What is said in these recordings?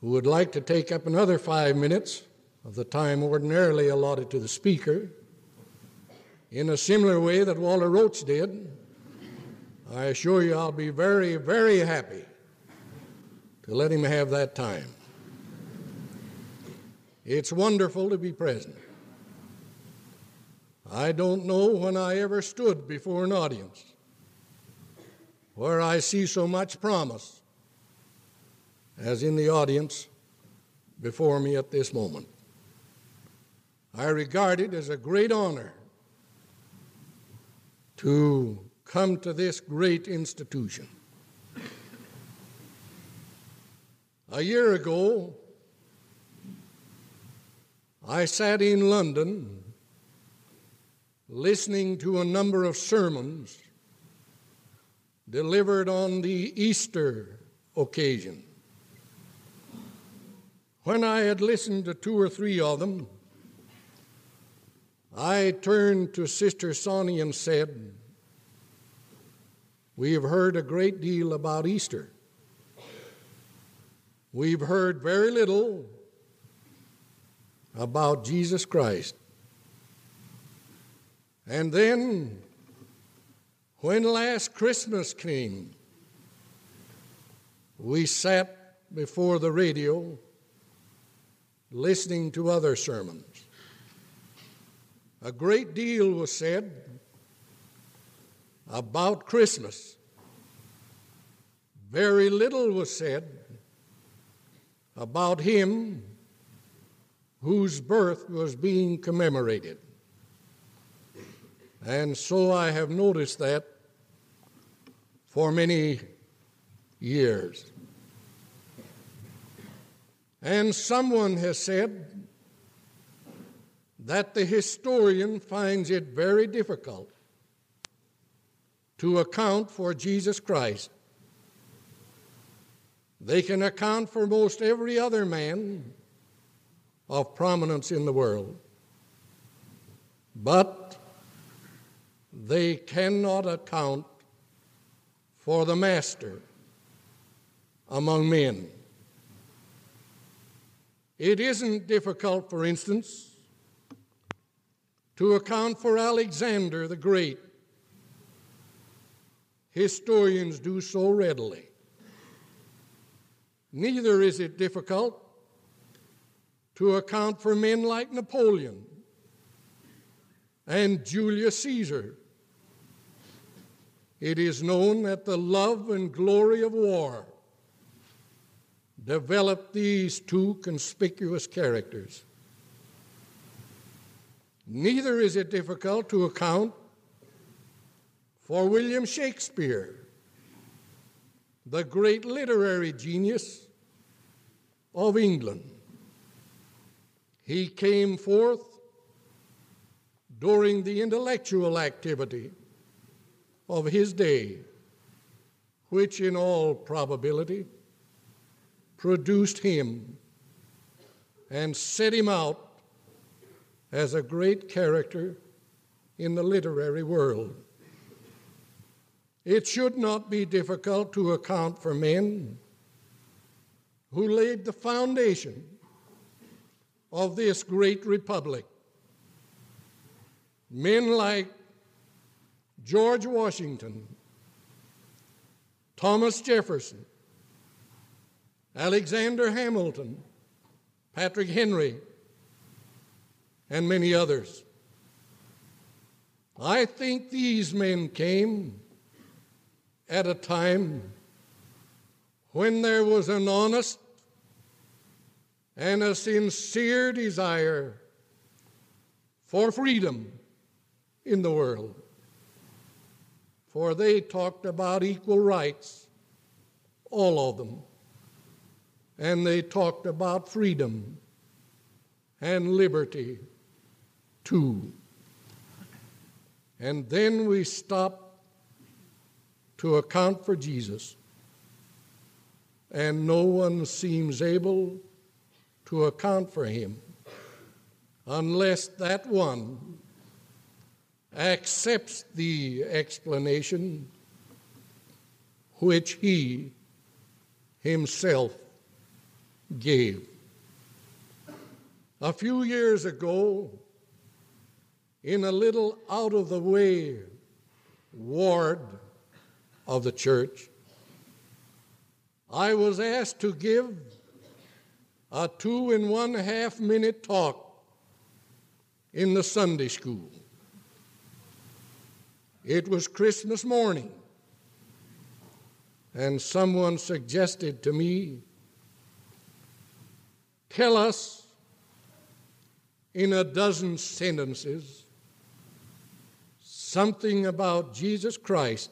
who would like to take up another five minutes of the time ordinarily allotted to the speaker in a similar way that Walter Roach did, I assure you I'll be very, very happy to let him have that time. It's wonderful to be present. I don't know when I ever stood before an audience where I see so much promise as in the audience before me at this moment. I regard it as a great honor to come to this great institution. A year ago, I sat in London listening to a number of sermons delivered on the Easter occasion. When I had listened to two or three of them, I turned to Sister Sonny and said, We have heard a great deal about Easter. We've heard very little about Jesus Christ. And then, when last Christmas came, we sat before the radio listening to other sermons. A great deal was said about Christmas. Very little was said about him whose birth was being commemorated. And so I have noticed that for many years. And someone has said that the historian finds it very difficult to account for Jesus Christ. They can account for most every other man of prominence in the world, but they cannot account for the Master among men. It isn't difficult, for instance, to account for Alexander the Great. Historians do so readily. Neither is it difficult to account for men like Napoleon and Julius Caesar. It is known that the love and glory of war developed these two conspicuous characters. Neither is it difficult to account for William Shakespeare, the great literary genius of England. He came forth during the intellectual activity of his day, which in all probability produced him and set him out as a great character in the literary world. It should not be difficult to account for men who laid the foundation of this great republic. Men like George Washington, Thomas Jefferson, Alexander Hamilton, Patrick Henry, and many others. I think these men came at a time when there was an honest and a sincere desire for freedom in the world. For they talked about equal rights, all of them and they talked about freedom and liberty too. And then we stop to account for Jesus, and no one seems able to account for him unless that one accepts the explanation which he himself gave. A few years ago, in a little out of the way ward of the church, I was asked to give a two and one half minute talk in the Sunday school. It was Christmas morning, and someone suggested to me, Tell us in a dozen sentences something about Jesus Christ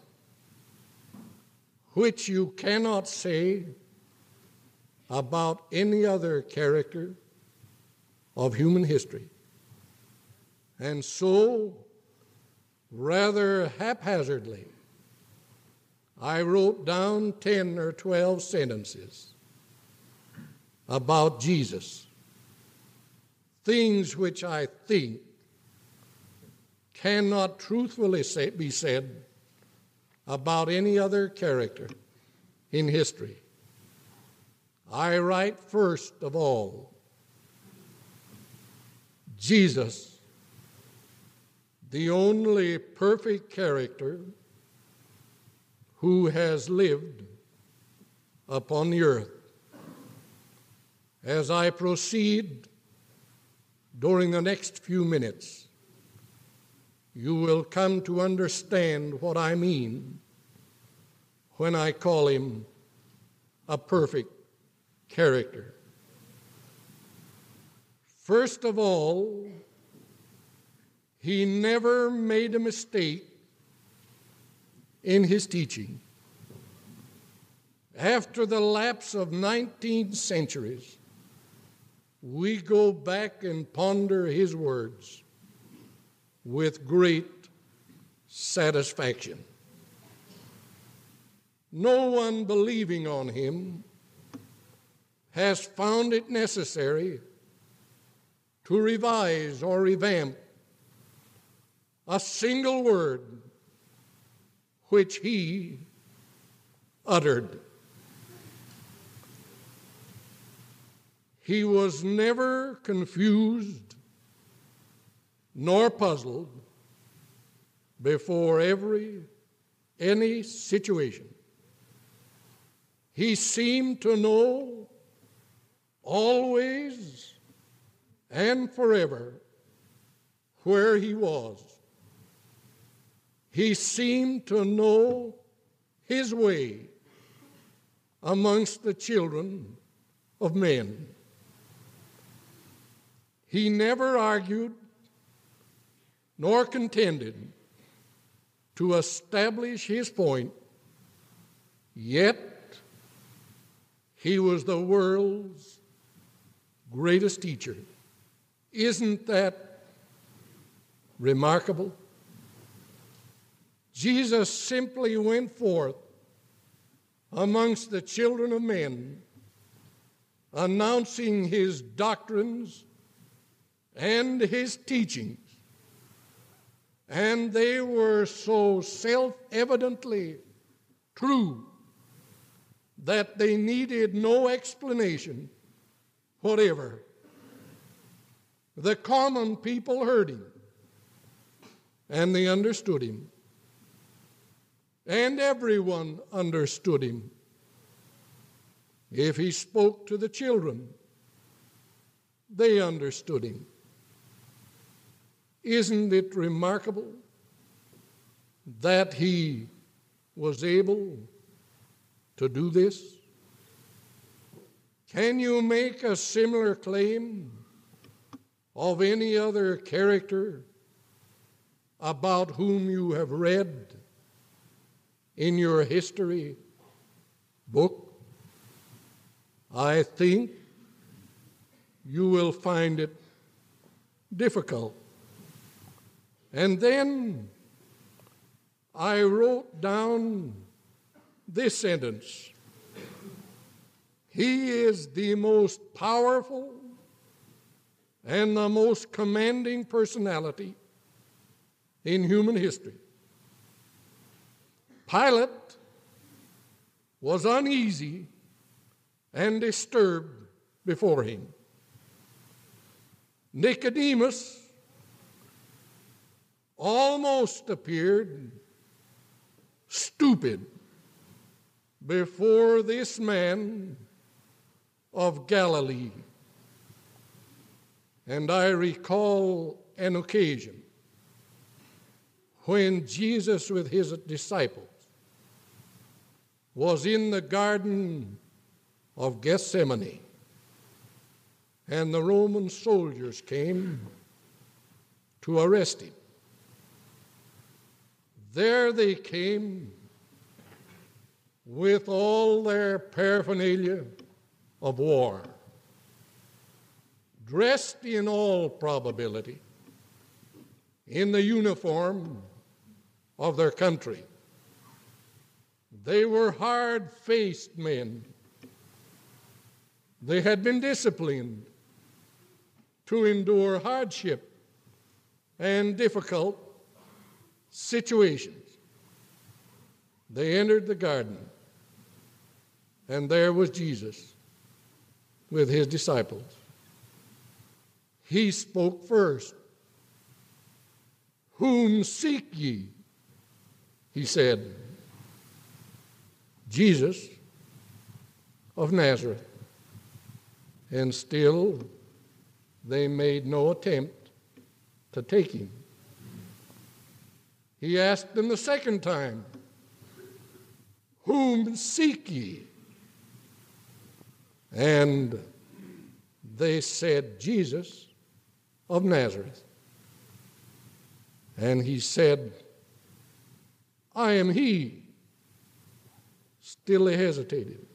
which you cannot say about any other character of human history. And so, rather haphazardly, I wrote down 10 or 12 sentences about Jesus, things which I think cannot truthfully say, be said about any other character in history. I write first of all Jesus, the only perfect character who has lived upon the earth. As I proceed during the next few minutes, you will come to understand what I mean when I call him a perfect character. First of all, he never made a mistake in his teaching. After the lapse of 19 centuries, we go back and ponder his words with great satisfaction. No one believing on him has found it necessary to revise or revamp a single word which he uttered. He was never confused nor puzzled before every any situation. He seemed to know always and forever where he was. He seemed to know his way amongst the children of men. He never argued nor contended to establish his point, yet he was the world's greatest teacher. Isn't that remarkable? Jesus simply went forth amongst the children of men, announcing his doctrines and his teachings. And they were so self evidently true that they needed no explanation whatever. The common people heard him and they understood him. And everyone understood him. If he spoke to the children, they understood him. Isn't it remarkable that he was able to do this? Can you make a similar claim of any other character about whom you have read in your history book? I think you will find it difficult. And then I wrote down this sentence He is the most powerful and the most commanding personality in human history. Pilate was uneasy and disturbed before him. Nicodemus almost appeared stupid before this man of Galilee. And I recall an occasion when Jesus, with his disciples, was in the Garden of Gethsemane, and the Roman soldiers came to arrest him. There they came with all their paraphernalia of war, dressed in all probability in the uniform of their country. They were hard faced men. They had been disciplined to endure hardship and difficult situations. They entered the garden, and there was Jesus with his disciples. He spoke first. Whom seek ye? He said, Jesus of Nazareth. And still, they made no attempt to take him. He asked them the second time, Whom seek ye? And they said, Jesus of Nazareth. And he said, I am he. Still they hesitated.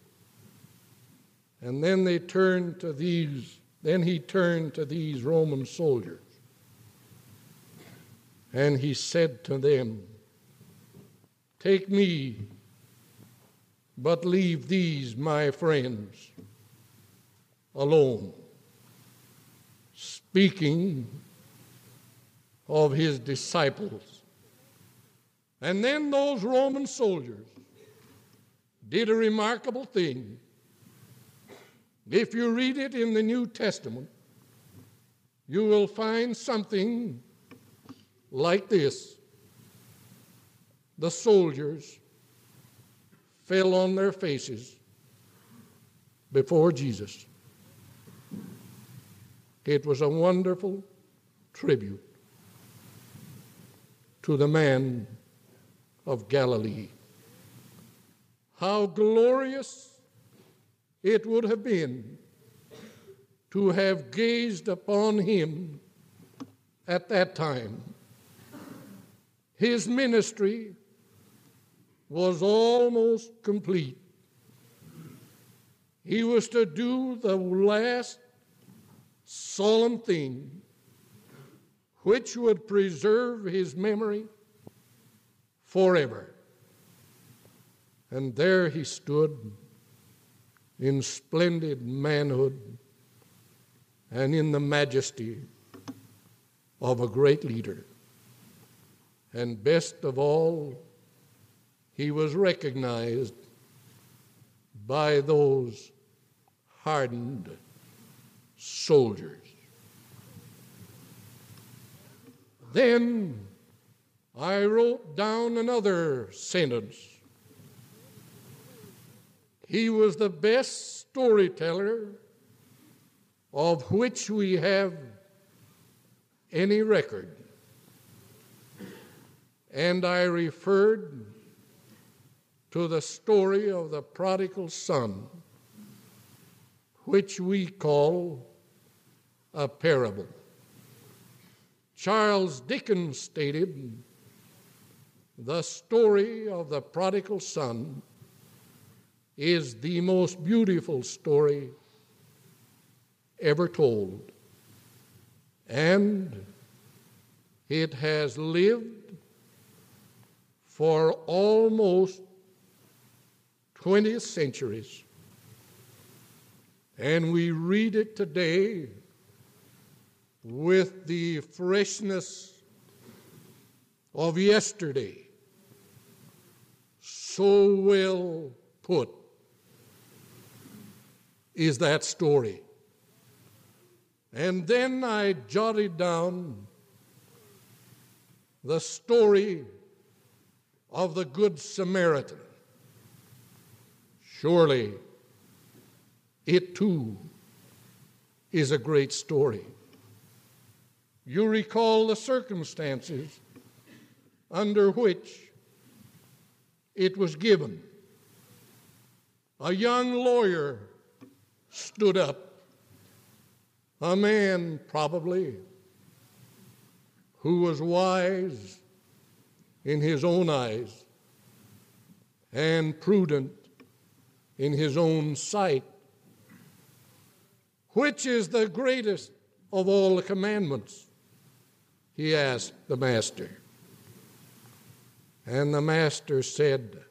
And then they turned to these, then he turned to these Roman soldiers. And he said to them, Take me, but leave these my friends alone. Speaking of his disciples. And then those Roman soldiers did a remarkable thing. If you read it in the New Testament, you will find something like this. The soldiers fell on their faces before Jesus. It was a wonderful tribute to the man of Galilee. How glorious it would have been to have gazed upon him at that time. His ministry was almost complete. He was to do the last solemn thing which would preserve his memory forever. And there he stood in splendid manhood and in the majesty of a great leader. And best of all, he was recognized by those hardened soldiers. Then I wrote down another sentence he was the best storyteller of which we have any record. And I referred to the story of the prodigal son, which we call a parable. Charles Dickens stated the story of the prodigal son is the most beautiful story ever told. And it has lived for almost 20 centuries. And we read it today with the freshness of yesterday. So well put is that story. And then I jotted down the story of the Good Samaritan. Surely it too is a great story. You recall the circumstances under which it was given. A young lawyer stood up, a man probably who was wise in his own eyes and prudent in his own sight. Which is the greatest of all the commandments? He asked the master. And the master said,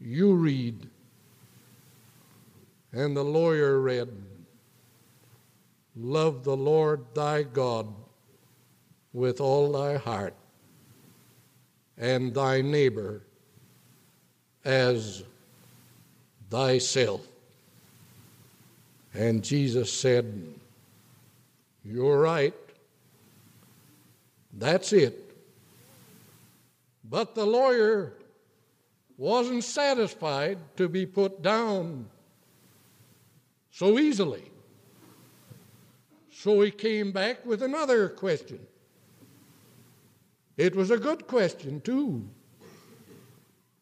You read. And the lawyer read, Love the Lord thy God with all thy heart, and thy neighbor as thyself. And Jesus said, You're right. That's it. But the lawyer wasn't satisfied to be put down so easily. So he came back with another question. It was a good question, too.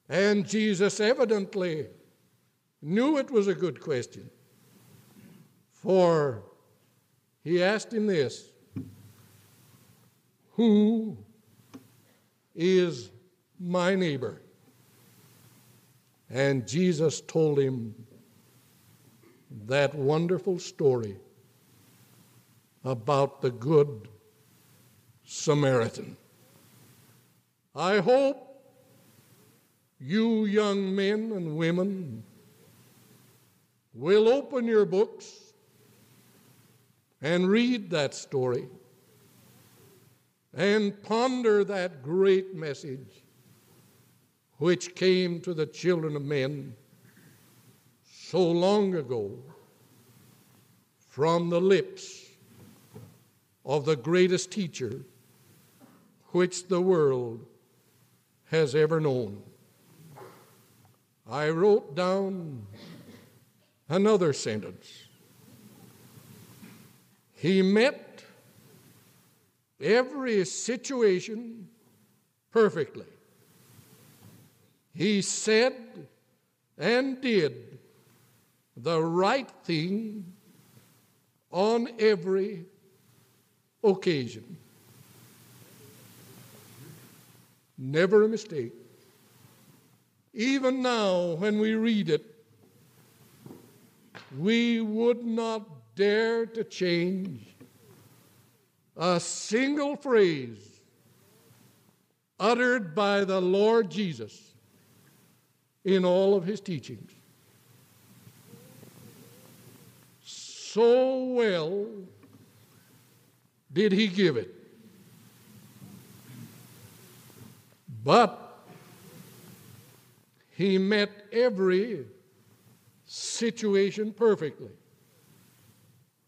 And Jesus evidently knew it was a good question. For he asked him this Who is my neighbor? And Jesus told him that wonderful story about the Good Samaritan. I hope you young men and women will open your books and read that story and ponder that great message which came to the children of men so long ago from the lips of the greatest teacher which the world has ever known. I wrote down another sentence. He met every situation perfectly. He said and did the right thing on every occasion. Never a mistake. Even now, when we read it, we would not dare to change a single phrase uttered by the Lord Jesus in all of his teachings. So well did he give it. But he met every situation perfectly.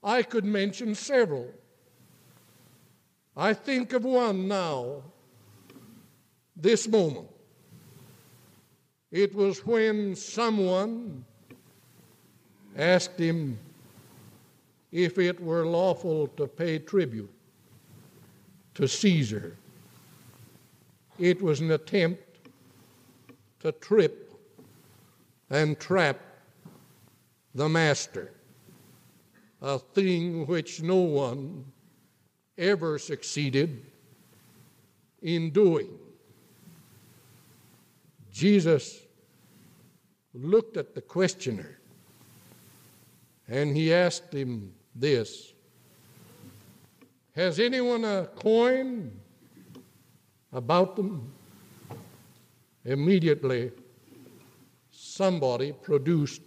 I could mention several. I think of one now, this moment. It was when someone asked him if it were lawful to pay tribute to Caesar. It was an attempt to trip and trap the master, a thing which no one ever succeeded in doing. Jesus looked at the questioner and he asked him this Has anyone a coin about them? Immediately, somebody produced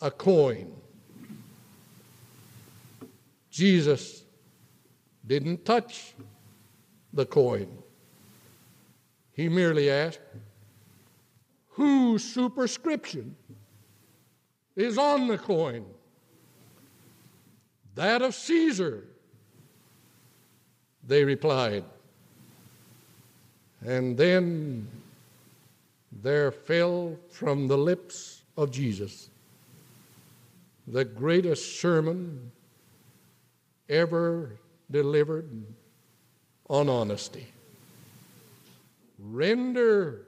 a coin. Jesus didn't touch the coin. He merely asked, Whose superscription is on the coin? That of Caesar. They replied. And then there fell from the lips of Jesus the greatest sermon ever delivered on honesty. Render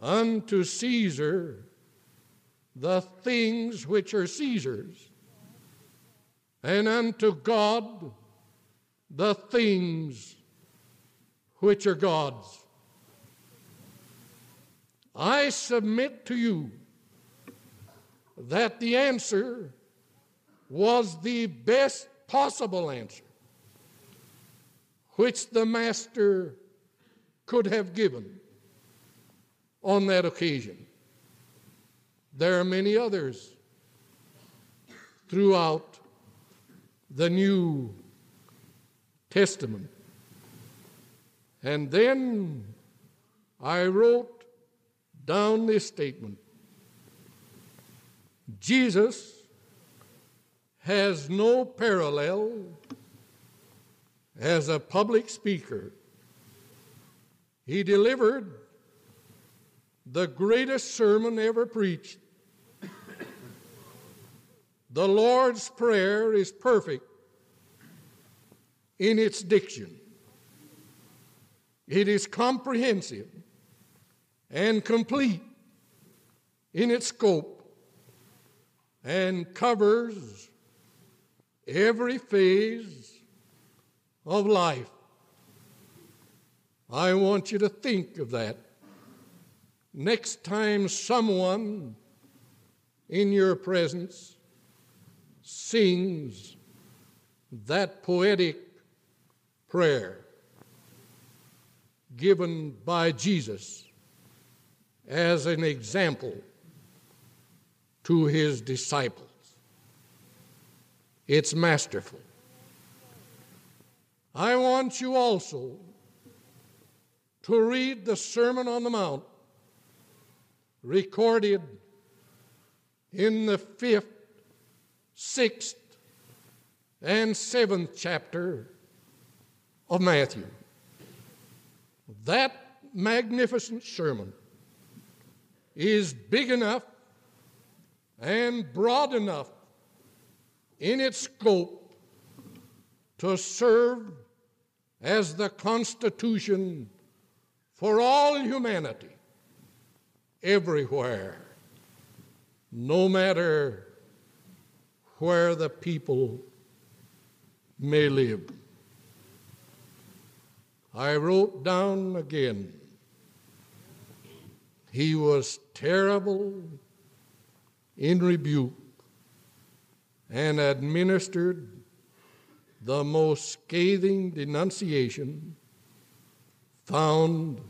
unto Caesar the things which are Caesar's, and unto God the things which are God's. I submit to you that the answer was the best possible answer which the Master could have given on that occasion. There are many others throughout the New Testament. And then I wrote down this statement Jesus has no parallel as a public speaker. He delivered the greatest sermon ever preached. The Lord's Prayer is perfect in its diction. It is comprehensive and complete in its scope and covers every phase of life. I want you to think of that next time someone in your presence sings that poetic prayer given by Jesus as an example to his disciples. It's masterful. I want you also to read the Sermon on the Mount recorded in the fifth, sixth, and seventh chapter of Matthew. That magnificent sermon is big enough and broad enough in its scope to serve as the Constitution for all humanity everywhere, no matter where the people may live. I wrote down again, he was terrible in rebuke and administered the most scathing denunciation found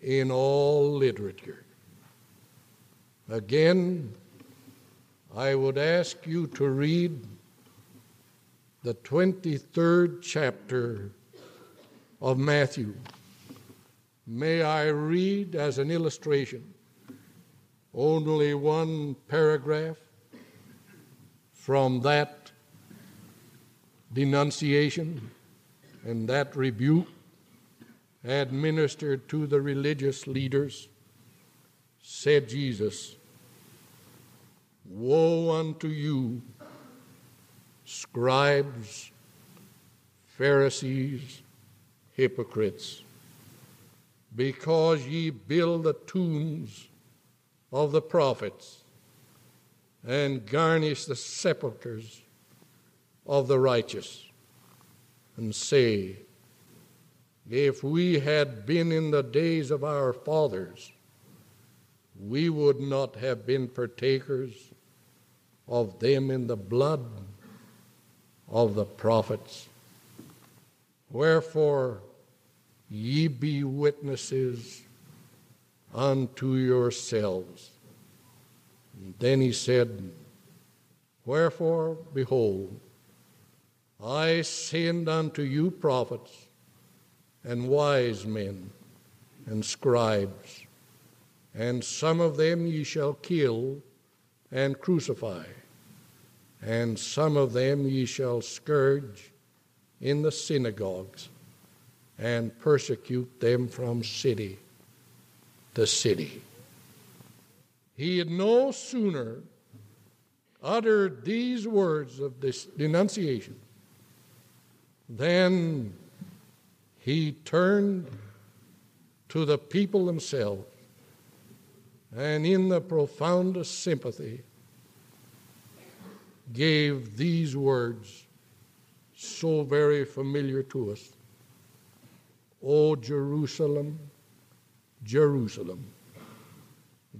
in all literature. Again, I would ask you to read the 23rd chapter of Matthew. May I read as an illustration only one paragraph from that denunciation and that rebuke administered to the religious leaders, said Jesus, Woe unto you, scribes, Pharisees, hypocrites, because ye build the tombs of the prophets and garnish the sepulchres of the righteous, and say, if we had been in the days of our fathers, we would not have been partakers of them in the blood of the prophets. Wherefore, ye be witnesses unto yourselves. And then he said, Wherefore, behold, I send unto you prophets and wise men and scribes, and some of them ye shall kill and crucify, and some of them ye shall scourge in the synagogues and persecute them from city to city. He had no sooner uttered these words of this denunciation than he turned to the people themselves and in the profoundest sympathy gave these words so very familiar to us. O Jerusalem, Jerusalem,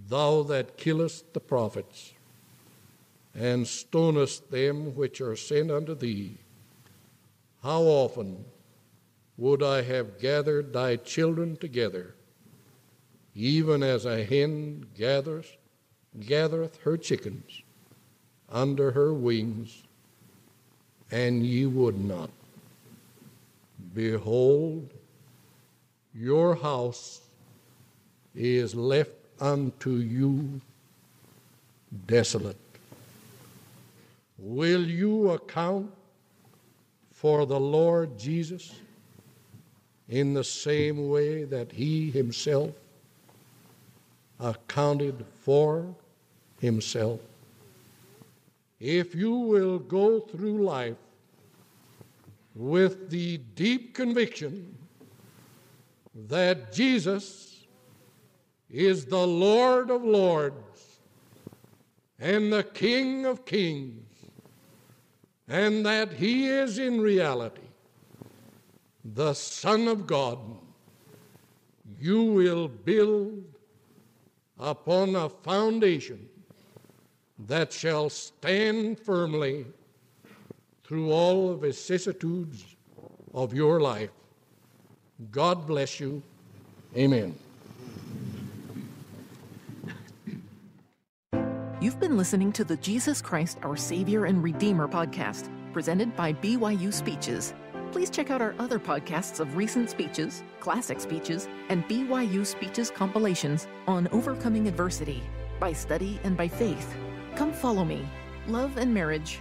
thou that killest the prophets and stonest them which are sent unto thee, how often would I have gathered thy children together, even as a hen gathers, gathereth her chickens under her wings, and ye would not. Behold, your house is left unto you desolate. Will you account for the Lord Jesus in the same way that he himself accounted for himself? If you will go through life with the deep conviction that Jesus is the Lord of Lords and the King of Kings, and that He is in reality the Son of God, you will build upon a foundation that shall stand firmly through all the vicissitudes of your life. God bless you. Amen. You've been listening to the Jesus Christ, Our Savior and Redeemer podcast, presented by BYU Speeches. Please check out our other podcasts of recent speeches, classic speeches, and BYU Speeches compilations on overcoming adversity by study and by faith. Come follow me, love and marriage,